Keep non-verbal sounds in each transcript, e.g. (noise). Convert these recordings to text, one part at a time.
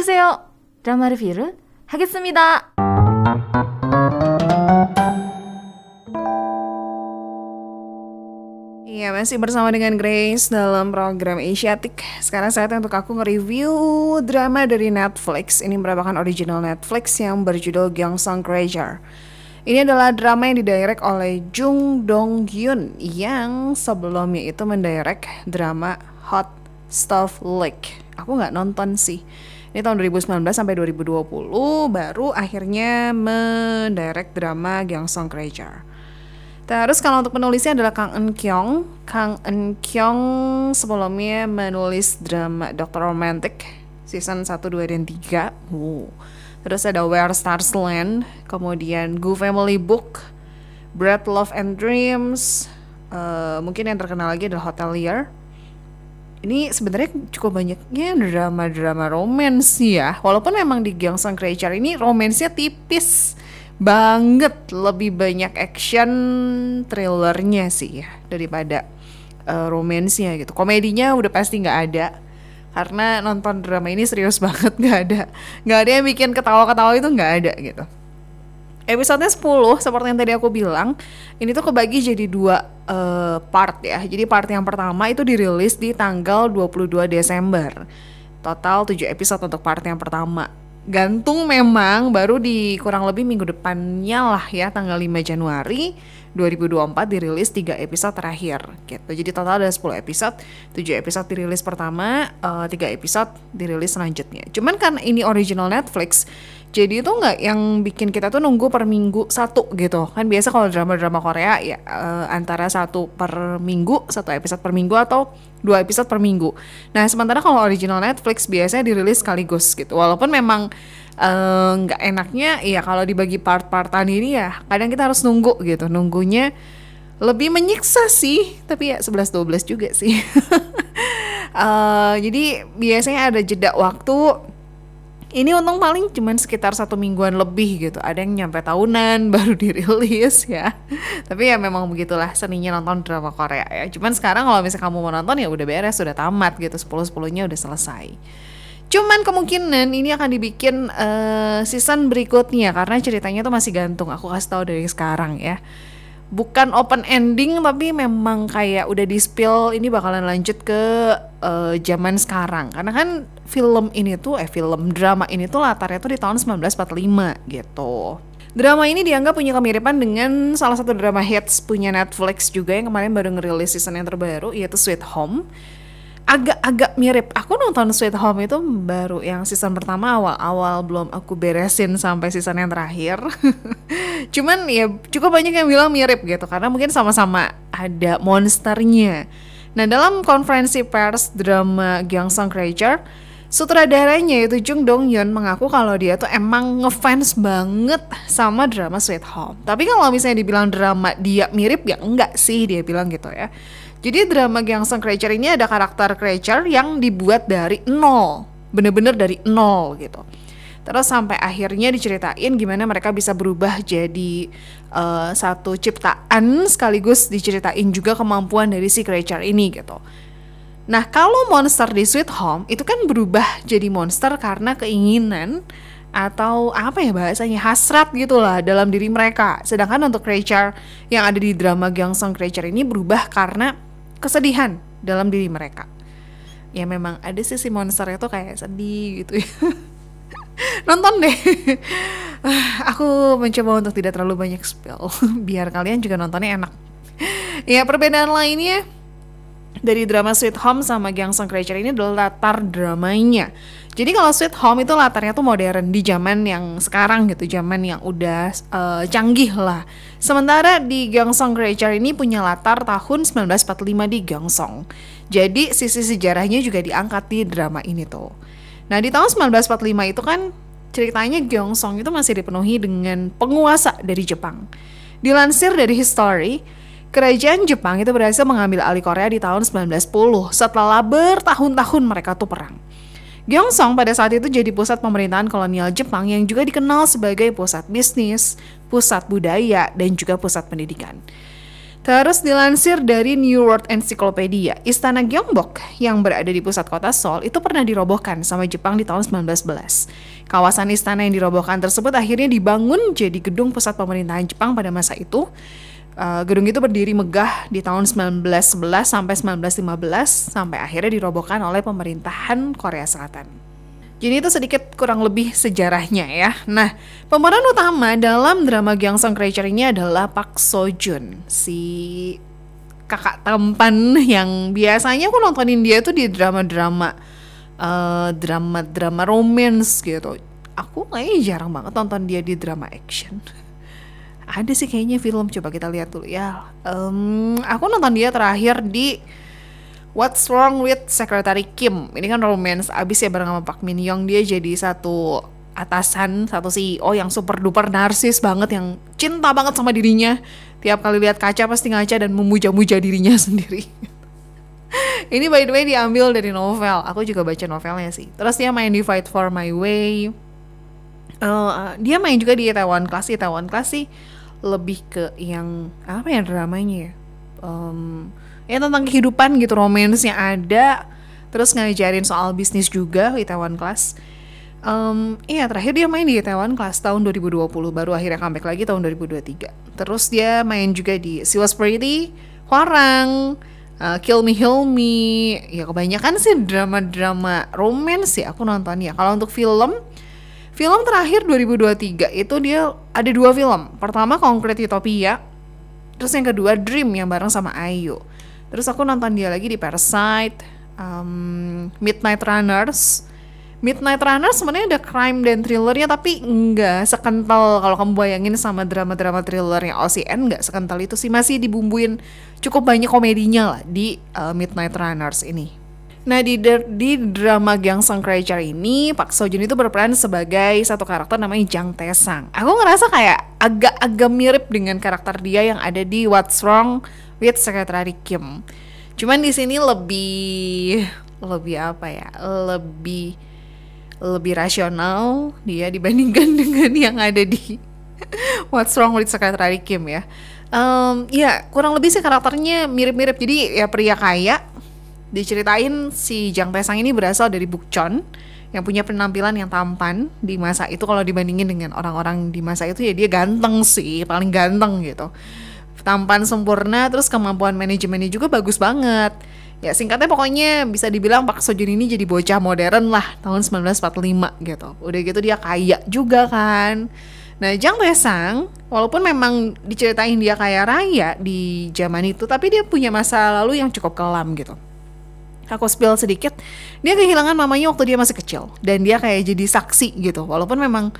오세요. 드라마 리뷰를 하겠습니다. Iya, masih bersama dengan Grace dalam program Asiatic. Sekarang saatnya untuk aku nge-review drama dari Netflix. Ini merupakan original Netflix yang berjudul Gyeongsang Treasure. Ini adalah drama yang didirect oleh Jung Dong Hyun yang sebelumnya itu mendirect drama Hot Stuff Lick. Aku nggak nonton sih. ini tahun 2019 sampai 2020 baru akhirnya mendirect drama Gyeongsang Treasure. Terus kalau untuk penulisnya adalah Kang Eun Kyung. Kang Eun Kyung sebelumnya menulis drama Doctor Romantic season 1, 2, dan 3. Uh. Terus ada Where Stars Land, kemudian Go Family Book, Bread, Love and Dreams. Uh, mungkin yang terkenal lagi adalah Hotelier. Ini sebenarnya cukup banyaknya drama-drama romance ya. Walaupun memang di Gyeongsang Creature ini romansnya tipis banget. Lebih banyak action thrillernya sih ya daripada uh, romansnya gitu. Komedinya udah pasti nggak ada. Karena nonton drama ini serius (laughs) banget nggak ada. Nggak ada yang bikin ketawa-ketawa itu nggak ada gitu episodenya 10 seperti yang tadi aku bilang ini tuh kebagi jadi dua uh, part ya jadi part yang pertama itu dirilis di tanggal 22 Desember total 7 episode untuk part yang pertama gantung memang baru di kurang lebih minggu depannya lah ya tanggal 5 Januari 2024 dirilis 3 episode terakhir gitu. Jadi total ada 10 episode, 7 episode dirilis pertama, uh, eh, 3 episode dirilis selanjutnya. Cuman kan ini original Netflix, jadi itu nggak yang bikin kita tuh nunggu per minggu satu gitu. Kan biasa kalau drama-drama Korea ya uh, antara satu per minggu, satu episode per minggu atau dua episode per minggu. Nah sementara kalau original Netflix biasanya dirilis sekaligus gitu. Walaupun memang Eh, nggak uh, enaknya ya kalau dibagi part-partan ini ya kadang kita harus nunggu gitu nunggunya lebih menyiksa sih tapi ya 11-12 juga sih uh, (laughs) jadi biasanya ada jeda waktu ini untung paling cuman sekitar satu mingguan lebih gitu. Ada yang nyampe tahunan (laughs) baru dirilis ya. Tapi ya memang begitulah seninya nonton drama Korea ya. Cuman sekarang kalau misalnya kamu mau nonton ya udah beres sudah tamat gitu. 10 10 nya udah selesai. Cuman kemungkinan ini akan dibikin uh, season berikutnya. Karena ceritanya tuh masih gantung. Aku kasih tahu dari sekarang ya. Bukan open ending tapi memang kayak udah di spill ini bakalan lanjut ke uh, zaman sekarang. Karena kan film ini tuh eh film drama ini tuh latarnya tuh di tahun 1945 gitu. Drama ini dianggap punya kemiripan dengan salah satu drama hits punya Netflix juga yang kemarin baru ngerilis season yang terbaru yaitu Sweet Home agak-agak mirip. Aku nonton Sweet Home itu baru yang season pertama awal-awal belum aku beresin sampai season yang terakhir. (laughs) Cuman ya cukup banyak yang bilang mirip gitu karena mungkin sama-sama ada monsternya. Nah dalam konferensi pers drama Gyeongsang Creature, sutradaranya itu Jung Dong Hyun mengaku kalau dia tuh emang ngefans banget sama drama Sweet Home. Tapi kalau misalnya dibilang drama dia mirip ya enggak sih dia bilang gitu ya. Jadi drama Gyeongsang Creature ini ada karakter creature yang dibuat dari nol, bener-bener dari nol gitu. Terus sampai akhirnya diceritain gimana mereka bisa berubah jadi uh, satu ciptaan sekaligus diceritain juga kemampuan dari si creature ini gitu. Nah kalau monster di Sweet Home itu kan berubah jadi monster karena keinginan atau apa ya bahasanya hasrat gitulah dalam diri mereka. Sedangkan untuk creature yang ada di drama Gyeongsang Creature ini berubah karena kesedihan dalam diri mereka. Ya memang ada sisi monster itu kayak sedih gitu ya. (laughs) Nonton deh. (laughs) Aku mencoba untuk tidak terlalu banyak spill. (laughs) Biar kalian juga nontonnya enak. Ya perbedaan lainnya dari drama Sweet Home sama Gyeongsang Creature ini adalah latar dramanya. Jadi kalau Sweet Home itu latarnya tuh modern di zaman yang sekarang gitu, zaman yang udah uh, canggih lah. Sementara di Gyeongsang Creature ini punya latar tahun 1945 di Gyeongsang. Jadi sisi sejarahnya juga diangkat di drama ini tuh. Nah di tahun 1945 itu kan ceritanya Gyeongsang itu masih dipenuhi dengan penguasa dari Jepang. Dilansir dari History, Kerajaan Jepang itu berhasil mengambil alih Korea di tahun 1910 setelah bertahun-tahun mereka tuh perang. Gyeongsang pada saat itu jadi pusat pemerintahan kolonial Jepang yang juga dikenal sebagai pusat bisnis, pusat budaya, dan juga pusat pendidikan. Terus dilansir dari New World Encyclopedia, Istana Gyeongbok yang berada di pusat kota Seoul itu pernah dirobohkan sama Jepang di tahun 1911. Kawasan istana yang dirobohkan tersebut akhirnya dibangun jadi gedung pusat pemerintahan Jepang pada masa itu. Uh, gedung itu berdiri megah di tahun 1911 sampai 1915 sampai akhirnya dirobohkan oleh pemerintahan Korea Selatan. Jadi itu sedikit kurang lebih sejarahnya ya. Nah, pemeran utama dalam drama Gyeongsang Creature ini adalah Park Seo Joon, si kakak tampan yang biasanya aku nontonin dia tuh di drama-drama uh, drama-drama romance gitu. Aku kayaknya jarang banget nonton dia di drama action. (laughs) Ada sih kayaknya film, coba kita lihat dulu ya. Um, aku nonton dia terakhir di What's Wrong with Secretary Kim? Ini kan romance abis ya bareng sama Pak Min Young dia jadi satu atasan, satu CEO yang super duper narsis banget yang cinta banget sama dirinya. Tiap kali lihat kaca pasti ngaca dan memuja-muja dirinya (laughs) sendiri. Ini by the way diambil dari novel. Aku juga baca novelnya sih. Terus dia main di Fight for My Way. Uh, dia main juga di Taiwan Class. Taiwan Class sih lebih ke yang apa ya dramanya ya? Um, ya tentang kehidupan gitu romansnya ada terus ngajarin soal bisnis juga di Taiwan Class. Um, iya terakhir dia main di Taiwan Class tahun 2020 baru akhirnya comeback lagi tahun 2023 terus dia main juga di She Was Pretty Huarang uh, Kill Me Heal Me. Ya kebanyakan sih drama-drama romance ya aku nonton ya kalau untuk film film terakhir 2023 itu dia ada dua film. Pertama Concrete Utopia. Terus yang kedua Dream yang bareng sama Ayu. Terus aku nonton dia lagi di Parasite, um, Midnight Runners. Midnight Runners sebenarnya ada crime dan thrillernya tapi nggak sekental. Kalau kamu bayangin sama drama-drama thrillernya OCN nggak sekental itu sih. Masih dibumbuin cukup banyak komedinya lah di uh, Midnight Runners ini. Nah di di drama Sang Creature ini Pak Sojun itu berperan sebagai satu karakter namanya Jang Taesang. Aku ngerasa kayak agak-agak mirip dengan karakter dia yang ada di What's Wrong with Secretary Kim. Cuman di sini lebih lebih apa ya? Lebih lebih rasional dia dibandingkan (laughs) dengan yang ada di What's Wrong with Secretary Kim ya. Um, ya kurang lebih sih karakternya mirip-mirip. Jadi ya pria kaya diceritain si Jang Taesang ini berasal dari Bukchon yang punya penampilan yang tampan di masa itu. Kalau dibandingin dengan orang-orang di masa itu ya dia ganteng sih paling ganteng gitu. Tampan sempurna terus kemampuan manajemennya juga bagus banget. Ya singkatnya pokoknya bisa dibilang Pak Sojun ini jadi bocah modern lah tahun 1945 gitu. Udah gitu dia kaya juga kan. Nah Jang Taesang walaupun memang diceritain dia kaya raya di zaman itu tapi dia punya masa lalu yang cukup kelam gitu aku spill sedikit dia kehilangan mamanya waktu dia masih kecil dan dia kayak jadi saksi gitu walaupun memang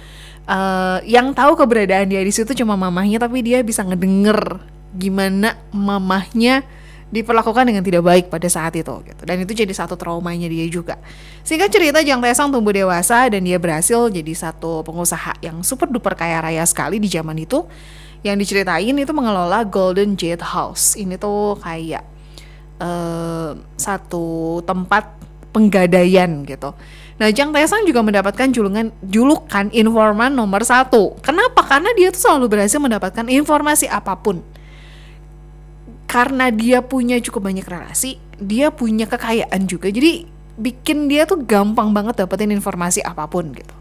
uh, yang tahu keberadaan dia di situ cuma mamahnya tapi dia bisa ngedenger gimana mamahnya diperlakukan dengan tidak baik pada saat itu gitu. Dan itu jadi satu traumanya dia juga. Sehingga cerita Jang Taesang tumbuh dewasa dan dia berhasil jadi satu pengusaha yang super duper kaya raya sekali di zaman itu. Yang diceritain itu mengelola Golden Jade House. Ini tuh kayak uh, satu tempat penggadaian gitu. Nah, Jang Taesang juga mendapatkan julukan julukan informan nomor satu. Kenapa? Karena dia tuh selalu berhasil mendapatkan informasi apa pun. Karena dia punya cukup banyak relasi, dia punya kekayaan juga. Jadi bikin dia tuh gampang banget dapetin informasi apa pun gitu.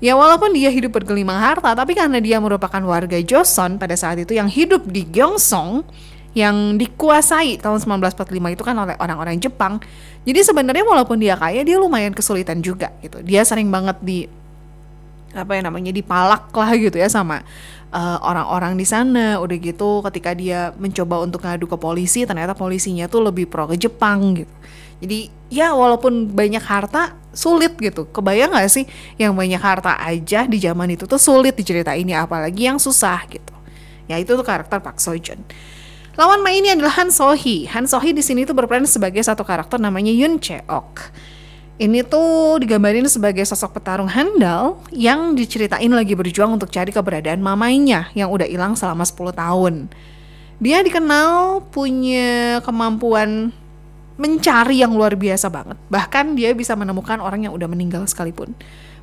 Ya walaupun dia hidup bergelimang harta, tapi karena dia merupakan warga Joseon pada saat itu yang hidup di Gyeongsong, yang dikuasai tahun 1945 itu kan oleh orang-orang Jepang. Jadi sebenarnya walaupun dia kaya, dia lumayan kesulitan juga gitu. Dia sering banget di apa ya namanya dipalak lah gitu ya sama eh, orang-orang di sana. Udah gitu ketika dia mencoba untuk ngadu ke polisi, ternyata polisinya tuh lebih pro ke Jepang gitu. Jadi ya walaupun banyak harta sulit gitu. Kebayang gak sih yang banyak harta aja di zaman itu tuh sulit diceritain ya apalagi yang susah gitu. Ya itu tuh karakter Pak Sojun. Lawan mainnya adalah Han Sohee. Han Sohee di sini tuh berperan sebagai satu karakter namanya Yun Cheok. Ini tuh digambarin sebagai sosok petarung handal yang diceritain lagi berjuang untuk cari keberadaan mamainya yang udah hilang selama 10 tahun. Dia dikenal punya kemampuan mencari yang luar biasa banget. Bahkan dia bisa menemukan orang yang udah meninggal sekalipun.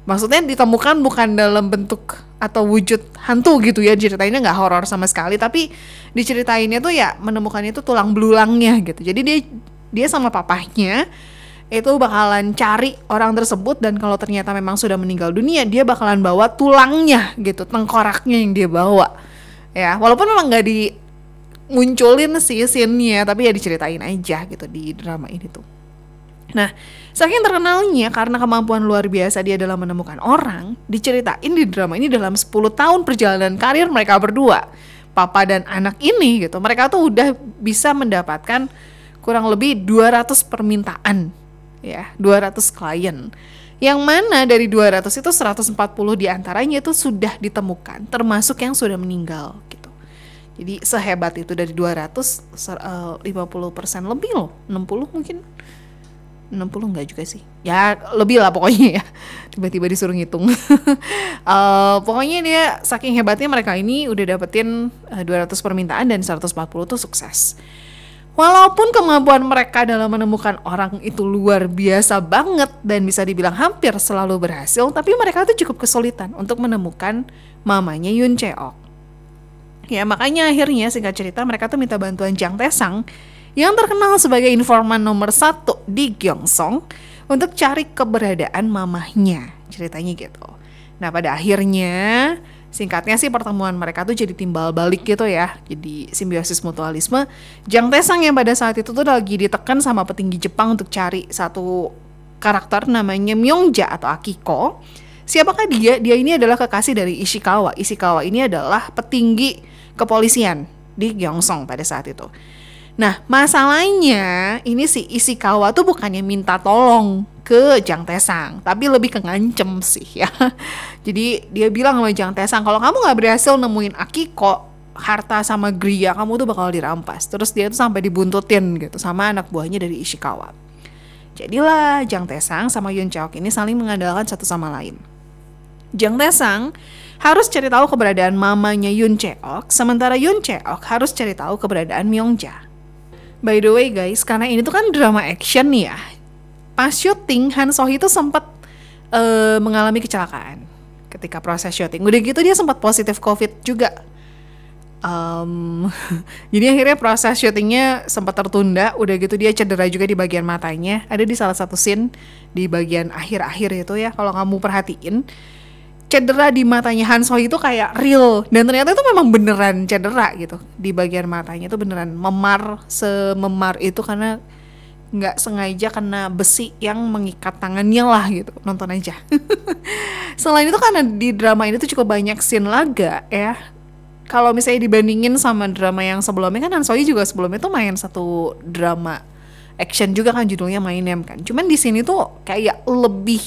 Maksudnya ditemukan bukan dalam bentuk atau wujud hantu gitu ya ceritainnya nggak horor sama sekali tapi diceritainnya tuh ya menemukannya itu tulang belulangnya gitu. Jadi dia dia sama papahnya itu bakalan cari orang tersebut dan kalau ternyata memang sudah meninggal dunia dia bakalan bawa tulangnya gitu tengkoraknya yang dia bawa. Ya walaupun memang nggak dimunculin sih scene-nya tapi ya diceritain aja gitu di drama ini tuh Nah, saking terkenalnya karena kemampuan luar biasa dia dalam menemukan orang, diceritain di drama ini dalam 10 tahun perjalanan karir mereka berdua. Papa dan anak ini gitu, mereka tuh udah bisa mendapatkan kurang lebih 200 permintaan ya, 200 klien. Yang mana dari 200 itu 140 di antaranya itu sudah ditemukan, termasuk yang sudah meninggal gitu. Jadi sehebat itu dari 200 50% lebih loh, 60 mungkin 60 enggak juga sih. Ya lebih lah pokoknya ya. (laughs) Tiba-tiba disuruh ngitung. Uh, (laughs) pokoknya dia saking hebatnya mereka ini udah dapetin uh, eh, 200 permintaan dan 140 tuh sukses. Walaupun kemampuan mereka dalam menemukan orang itu luar biasa banget dan bisa dibilang hampir selalu berhasil, tapi mereka tuh cukup kesulitan untuk menemukan mamanya Yun Cheok. Ya makanya akhirnya singkat cerita mereka tuh minta bantuan Jang Taesang yang terkenal sebagai informan nomor satu di Gyeongsong untuk cari keberadaan mamahnya. Ceritanya gitu. Nah pada akhirnya singkatnya sih pertemuan mereka tuh jadi timbal balik gitu ya. Jadi simbiosis mutualisme. Jang Taesang yang pada saat itu tuh lagi ditekan sama petinggi Jepang untuk cari satu karakter namanya Myongja atau Akiko. Siapakah dia? Dia ini adalah kekasih dari Ishikawa. Ishikawa ini adalah petinggi kepolisian di Gyeongsong pada saat itu. Nah, masalahnya ini si Ishikawa tuh bukannya minta tolong ke Jang Tesang, tapi lebih ke ngancem sih ya. (laughs) Jadi dia bilang sama Jang Tesang, kalau kamu nggak berhasil nemuin Akiko, harta sama Gria kamu tuh bakal dirampas. Terus dia tuh sampai dibuntutin gitu sama anak buahnya dari Ishikawa. Jadilah Jang Tesang sama Yun Chaok ini saling mengandalkan satu sama lain. Jang Tesang harus cari tahu keberadaan mamanya Yun Cheok, sementara Yun Cheok harus cari tahu keberadaan Myongja. By the way guys, karena ini tuh kan drama action nih ya. Pas syuting, Han Sohee itu sempat uh, mengalami kecelakaan ketika proses syuting. Udah gitu dia sempat positif COVID juga. Um, (laughs) jadi akhirnya proses syutingnya sempat tertunda. Udah gitu dia cedera juga di bagian matanya. Ada di salah satu scene di bagian akhir-akhir itu ya. Kalau kamu perhatiin, cedera di matanya Han Sohee itu kayak real. Dan ternyata itu memang beneran cedera gitu di bagian matanya. Itu beneran memar sememar itu karena nggak sengaja kena besi yang mengikat tangannya lah gitu. Nonton aja. (laughs) Selain itu karena di drama ini tuh cukup banyak scene laga ya. Kalau misalnya dibandingin sama drama yang sebelumnya kan Han Sohee juga sebelumnya tuh main satu drama action juga kan judulnya My Name kan. Cuman di sini tuh kayak lebih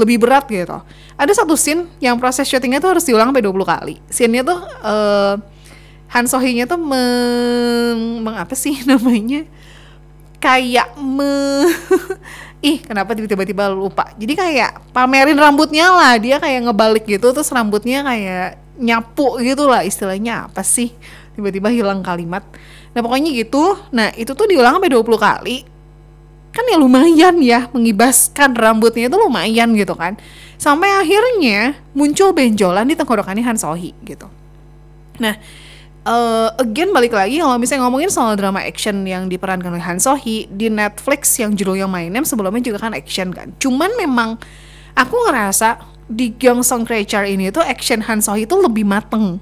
lebih berat gitu. Ada satu scene yang proses syutingnya tuh harus diulang sampai 20 kali. Scene-nya tuh uh, Han Sohee-nya tuh meng, meng apa sih (laughs) namanya? Kayak me (laughs) Ih, kenapa tiba-tiba lupa? Jadi kayak pamerin rambutnya lah. Dia kayak ngebalik gitu terus rambutnya kayak nyapu gitu lah istilahnya apa sih? Tiba-tiba hilang kalimat. Nah, pokoknya gitu. Nah, itu tuh diulang sampai 20 kali kan ya lumayan ya mengibaskan rambutnya itu lumayan gitu kan. Sampai akhirnya muncul benjolan di tenggorokannya Han Sohee gitu. Nah uh, again balik lagi kalau misalnya ngomongin soal drama action yang diperankan oleh Han Sohee di Netflix yang judulnya My Name sebelumnya juga kan action kan. Cuman memang aku ngerasa di Gyeongsong Creature ini tuh action Han Sohee itu lebih mateng.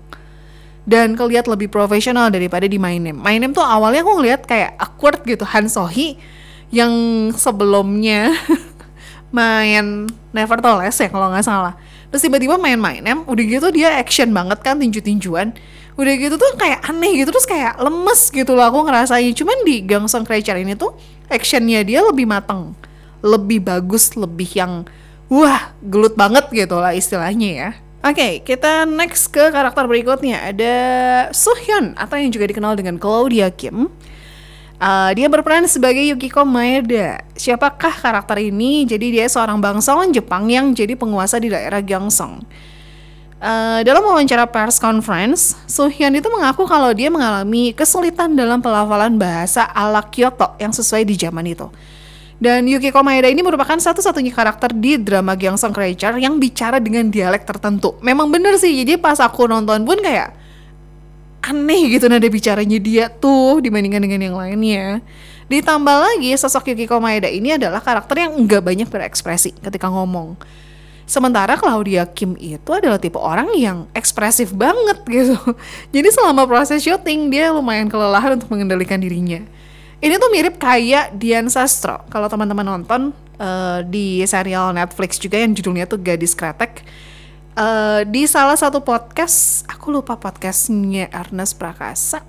Dan kelihat lebih profesional daripada di My Name. My Name tuh awalnya aku ngeliat kayak awkward gitu. Han Sohee yang sebelumnya (laughs) main Nevertheless ya kalau nggak salah. Terus tiba-tiba main-main em udah gitu dia action banget kan tinju-tinjuan. Udah gitu tuh kayak aneh gitu terus kayak lemes gitu loh aku ngerasain. Cuman di Gangsong Creature ini tuh actionnya dia lebih mateng lebih bagus lebih yang wah gelut banget gitu lah istilahnya ya. Oke, okay, kita next ke karakter berikutnya. Ada Sohyun atau yang juga dikenal dengan Claudia Kim. Uh, dia berperan sebagai Yukiko Maeda. Siapakah karakter ini? Jadi dia seorang bangsawan Jepang yang jadi penguasa di daerah Gyeongsong. Uh, dalam wawancara pers conference, Suhyun itu mengaku kalau dia mengalami kesulitan dalam pelafalan bahasa ala Kyoto yang sesuai di zaman itu. Dan Yukiko Maeda ini merupakan satu-satunya karakter di drama Gyeongsong Creature yang bicara dengan dialek tertentu. Memang bener sih, jadi pas aku nonton pun kayak aneh gitu nada bicaranya dia tuh dibandingkan dengan yang lainnya. Ditambah lagi sosok Yukiko Maeda ini adalah karakter yang enggak banyak berekspresi ketika ngomong. Sementara Claudia Kim itu adalah tipe orang yang ekspresif banget gitu. (laughs) Jadi selama proses syuting dia lumayan kelelahan untuk mengendalikan dirinya. Ini tuh mirip kayak Dian Sastro. Kalau teman-teman nonton uh, di serial Netflix juga yang judulnya tuh Gadis Kretek. Uh, di salah satu podcast, aku lupa podcastnya Ernest Prakasa.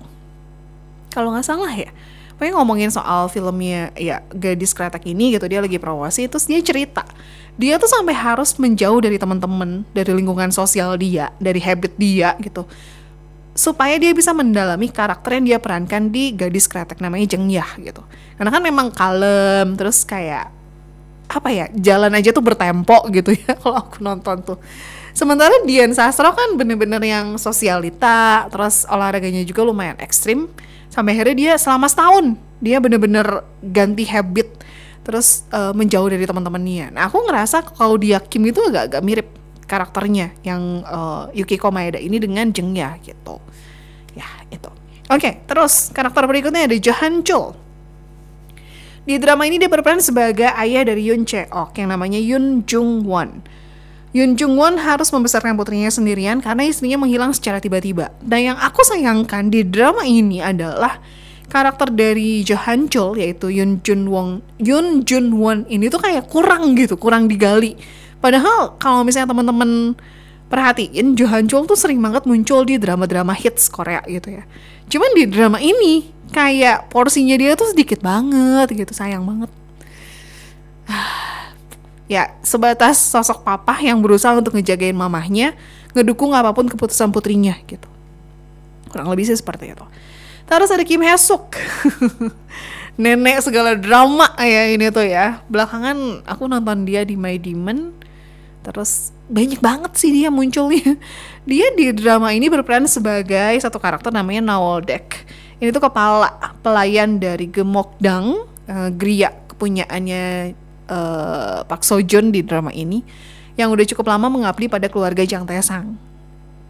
Kalau nggak salah ya, pokoknya ngomongin soal filmnya ya Gadis Kretek ini gitu dia lagi promosi terus dia cerita dia tuh sampai harus menjauh dari teman-teman dari lingkungan sosial dia dari habit dia gitu supaya dia bisa mendalami karakter yang dia perankan di gadis kretek namanya Jeng Yah gitu. Karena kan memang kalem terus kayak apa ya jalan aja tuh bertempo gitu ya (laughs) kalau aku nonton tuh. Sementara Dian Sastro kan bener-bener yang sosialita, terus olahraganya juga lumayan ekstrim. Sampai akhirnya dia selama setahun dia bener-bener ganti habit, terus uh, menjauh dari teman-temannya. Nah aku ngerasa kalau dia Kim itu agak-agak mirip karakternya yang uh, Yukiko Maeda ini dengan Jeng Ya gitu. Ya, itu. Oke, okay, terus karakter berikutnya ada Johan Chul. Di drama ini dia berperan sebagai ayah dari Yun Ok yang namanya Yun Jung Won. Yun Jung Won harus membesarkan putrinya sendirian karena istrinya menghilang secara tiba-tiba. Dan yang aku sayangkan di drama ini adalah karakter dari Johan Chul yaitu Yun Jun Won Yun Jun Won ini tuh kayak kurang gitu, kurang digali Padahal kalau misalnya teman-teman perhatiin Johan Chul tuh sering banget muncul di drama-drama hits Korea gitu ya. Cuman di drama ini kayak porsinya dia tuh sedikit banget gitu, sayang banget. (sighs) ya, sebatas sosok papa yang berusaha untuk ngejagain mamahnya, ngedukung apa pun keputusan putrinya gitu. Kurang lebih sih seperti itu. Terus ada Kim Hesuk. (laughs) Nenek segala drama ya ini tuh ya. Belakangan aku nonton dia di My Demon Terus banyak banget sih dia munculnya. (laughs) Dia di drama ini berperan sebagai satu karakter namanya Nawaldek. Ini tuh kepala pelayan dari Gemokdang, uh, Gria kepunyaannya uh, Pak Sojun di drama ini yang udah cukup lama mengabdi pada keluarga Jang Taesang.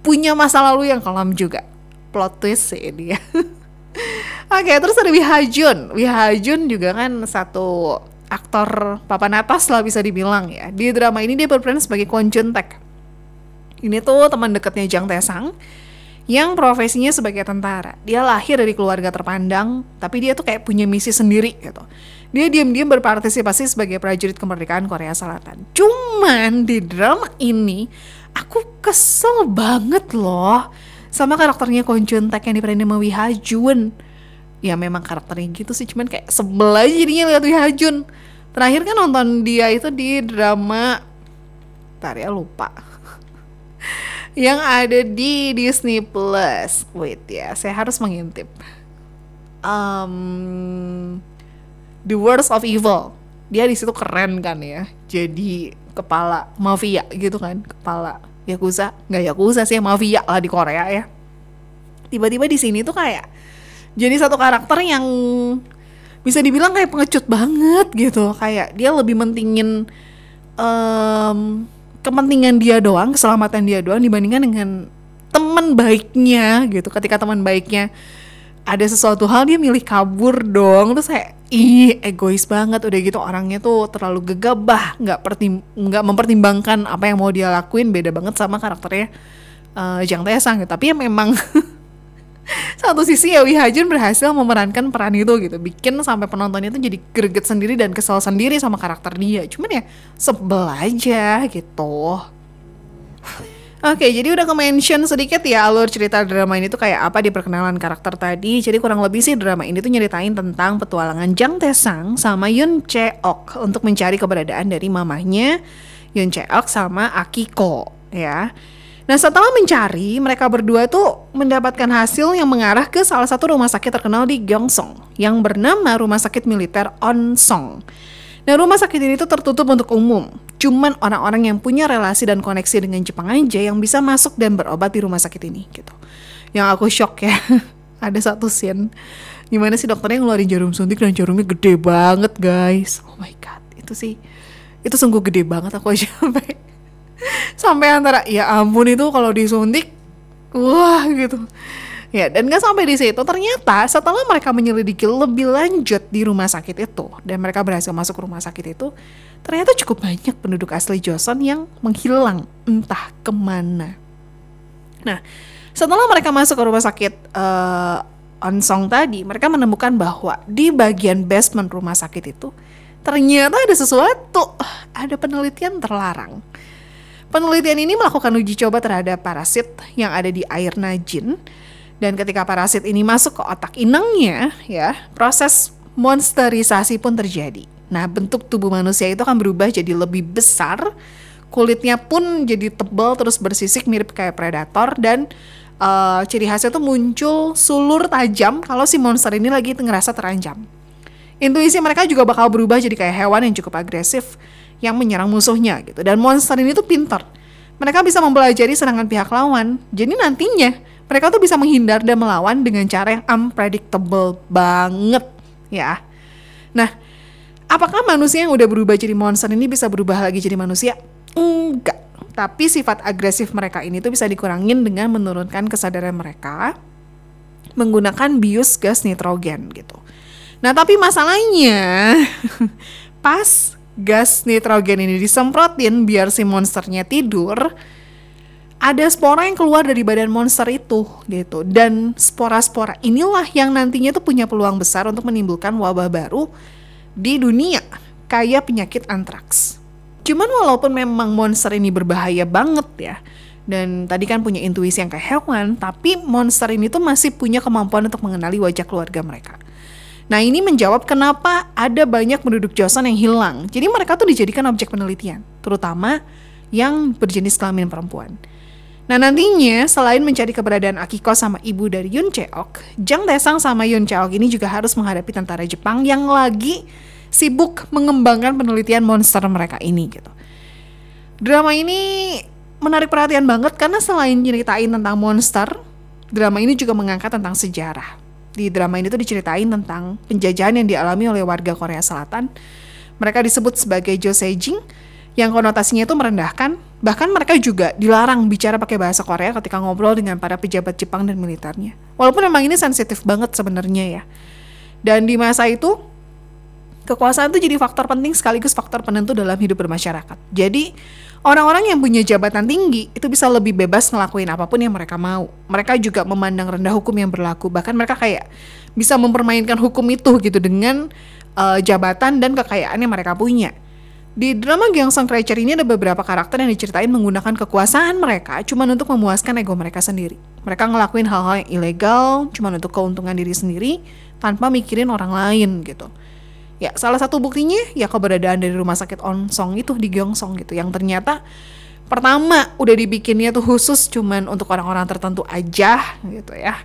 Punya masa lalu yang kelam juga. Plot twist sih dia. (laughs) Oke, okay, terus ada Wihajun. Wihajun juga kan satu aktor papan atas lah bisa dibilang ya. Di drama ini dia berperan sebagai Kwon Jun Taek. Ini tuh teman dekatnya Jang Taesang yang profesinya sebagai tentara. Dia lahir dari keluarga terpandang, tapi dia tuh kayak punya misi sendiri gitu. Dia diam-diam berpartisipasi sebagai prajurit kemerdekaan Korea Selatan. Cuman di drama ini aku kesel banget loh sama karakternya Kwon Jun Taek yang diperanin sama Wi Ha Jun. Ya memang karakternya gitu sih cuman kayak sebel aja jadinya lihat Hajun terakhir kan nonton dia itu di drama Ntar ya lupa. (laughs) Yang ada di Disney Plus. Wait ya saya harus mengintip. Um, The Words of Evil. Dia di situ keren kan ya. Jadi kepala mafia gitu kan kepala yakuza. Nggak yakuza sih mafia lah di Korea ya. Tiba-tiba di sini tuh kayak jadi satu karakter yang bisa dibilang kayak pengecut banget gitu. Kayak dia lebih mentingin um, kepentingan dia doang keselamatan dia doang dibandingkan dengan teman baiknya gitu. Ketika teman baiknya ada sesuatu hal dia milih kabur dong. Terus kayak ih egois banget. Udah gitu orangnya tuh terlalu gegabah nggak pertim nggak mempertimbangkan apa yang mau dia lakuin. Beda banget sama karakternya uh, Jang Taesang gitu. Tapi ya memang (laughs) satu sisi ya Hajun berhasil memerankan peran itu gitu. Bikin sampai penontonnya itu jadi greget sendiri dan kesel sendiri sama karakter dia. Cuman ya sebel aja gitu Oke, okay, jadi udah ke-mention sedikit ya alur cerita drama ini tuh kayak apa di perkenalan karakter tadi. Jadi kurang lebih sih drama ini tuh nyeritain tentang petualangan Jang Taesang sama Yun Ok untuk mencari keberadaan dari mamahnya Yun Ok sama Akiko ya. Nah setelah mencari, mereka berdua tuh mendapatkan hasil yang mengarah ke salah satu rumah sakit terkenal di Gyeongsong yang bernama Rumah Sakit Militer Onsong. Nah rumah sakit ini tuh tertutup untuk umum. Cuman orang-orang yang punya relasi dan koneksi dengan Jepang aja yang bisa masuk dan berobat di rumah sakit ini gitu. Yang aku shock ya, (laughs) ada satu scene gimana sih dokternya ngeluarin jarum suntik dan jarumnya gede banget guys oh my god itu sih itu sungguh gede banget aku aja (laughs) sampai sampai antara ya ampun itu kalau disuntik wah gitu Ya, dan gak sampai di situ, ternyata setelah mereka menyelidiki lebih lanjut di rumah sakit itu, dan mereka berhasil masuk ke rumah sakit itu, ternyata cukup banyak penduduk asli Joseon yang menghilang entah ke mana. Nah, setelah mereka masuk ke rumah sakit uh, Onsong tadi, mereka menemukan bahwa di bagian basement rumah sakit itu, ternyata ada sesuatu, ada penelitian terlarang. Penelitian ini melakukan uji coba terhadap parasit yang ada di air najin, dan ketika parasit ini masuk ke otak inangnya, ya, proses monsterisasi pun terjadi. Nah, bentuk tubuh manusia itu akan berubah jadi lebih besar, kulitnya pun jadi tebal terus bersisik mirip kayak predator dan uh, ciri khasnya tuh muncul sulur tajam kalau si monster ini lagi ngerasa terancam. Intuisi mereka juga bakal berubah jadi kayak hewan yang cukup agresif yang menyerang musuhnya gitu. Dan monster ini tuh pintar. Mereka bisa mempelajari serangan pihak lawan. Jadi nantinya mereka tuh bisa menghindar dan melawan dengan cara yang unpredictable banget ya. Nah, apakah manusia yang udah berubah jadi monster ini bisa berubah lagi jadi manusia? Enggak. Tapi sifat agresif mereka ini tuh bisa dikurangin dengan menurunkan kesadaran mereka menggunakan bius gas nitrogen gitu. Nah, tapi masalahnya (laughs) pas gas nitrogen ini disemprotin biar si monsternya tidur, ada spora yang keluar dari badan monster itu gitu dan spora-spora inilah yang nantinya tuh punya peluang besar untuk menimbulkan wabah baru di dunia kayak penyakit antraks. Cuman walaupun memang monster ini berbahaya banget ya dan tadi kan punya intuisi yang kayak hewan, tapi monster ini tuh masih punya kemampuan untuk mengenali wajah keluarga mereka. Nah ini menjawab kenapa ada banyak penduduk Joseon yang hilang. Jadi mereka tuh dijadikan objek penelitian, terutama yang berjenis kelamin perempuan. Nah nantinya selain mencari keberadaan Akiko sama ibu dari Yun Cheok, Jang Taesang sama Yun Cheok ini juga harus menghadapi tentara Jepang yang lagi sibuk mengembangkan penelitian monster mereka ini gitu. Drama ini menarik perhatian banget karena selain nyeritain tentang monster, drama ini juga mengangkat tentang sejarah. Di drama ini tuh diceritain tentang penjajahan yang dialami oleh warga Korea Selatan. Mereka disebut sebagai Josejing, yang konotasinya itu merendahkan. Bahkan mereka juga dilarang bicara pakai bahasa Korea ketika ngobrol dengan para pejabat Jepang dan militernya. Walaupun memang ini sensitif banget sebenarnya ya. Dan di masa itu kekuasaan itu jadi faktor penting sekaligus faktor penentu dalam hidup bermasyarakat. Jadi orang-orang yang punya jabatan tinggi itu bisa lebih bebas ngelakuin apa pun yang mereka mau. Mereka juga memandang rendah hukum yang berlaku. Bahkan mereka kayak bisa mempermainkan hukum itu gitu dengan uh, jabatan dan kekayaan yang mereka punya. Di drama Gyeongsang Creature ini ada beberapa karakter yang diceritain menggunakan kekuasaan mereka cuma untuk memuaskan ego mereka sendiri. Mereka ngelakuin hal-hal yang ilegal cuma untuk keuntungan diri sendiri tanpa mikirin orang lain gitu. Ya, salah satu buktinya ya keberadaan dari rumah sakit Onsong itu di Gyeongsang gitu yang ternyata pertama udah dibikinnya tuh khusus cuman untuk orang-orang tertentu aja gitu ya.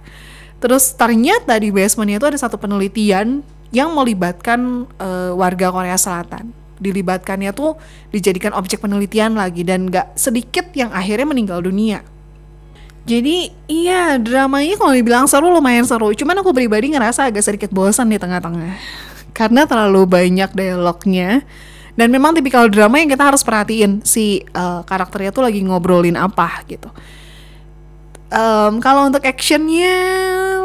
Terus ternyata di basementnya itu ada satu penelitian yang melibatkan uh, warga Korea Selatan dilibatkannya tuh dijadikan objek penelitian lagi dan gak sedikit yang akhirnya meninggal dunia. Jadi iya dramanya kalau dibilang seru lumayan seru, cuman aku pribadi ngerasa agak sedikit bosan di tengah-tengah. Karena terlalu banyak dialognya. Dan memang tipikal drama yang kita harus perhatiin si uh, karakternya tuh lagi ngobrolin apa gitu um, kalau untuk actionnya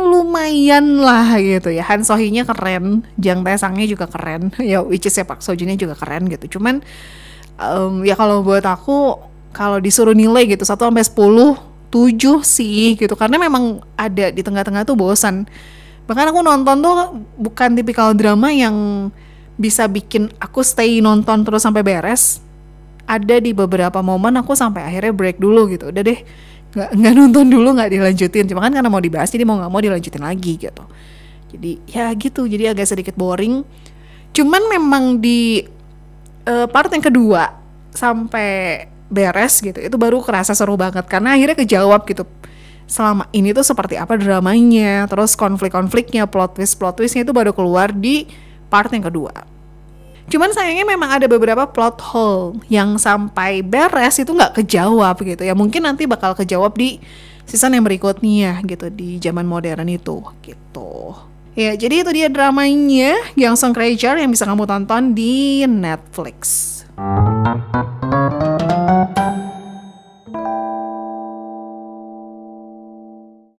lumayan lah gitu ya. Han Sohee-nya keren Jang Tae-sangnya juga keren. (laughs) Ya which is ya Pak Sojinnya juga keren gitu. Cuman um, ya kalau buat aku kalau disuruh nilai gitu 1 sampai 10 7 sih gitu. Karena memang ada di tengah-tengah tuh bosan. Bahkan aku nonton tuh bukan tipikal drama yang bisa bikin aku stay nonton terus sampai beres. Ada di beberapa momen aku sampai akhirnya break dulu gitu. Udah deh nggak nggak nonton dulu nggak dilanjutin. Cuma kan karena mau dibahas jadi mau nggak mau dilanjutin lagi gitu. Jadi ya gitu. Jadi agak sedikit boring. Cuman memang di uh, part yang kedua sampai beres gitu itu baru kerasa seru banget. Karena akhirnya kejawab gitu. Selama ini tuh seperti apa dramanya? Terus konflik-konfliknya plot twist plot twistnya itu baru keluar di part yang kedua Cuman sayangnya memang ada beberapa plot hole yang sampai beres itu nggak kejawab gitu ya. Mungkin nanti bakal kejawab di season yang berikutnya gitu di zaman modern itu gitu. Ya, jadi itu dia dramanya Gyeongsang Creature yang bisa kamu tonton di Netflix.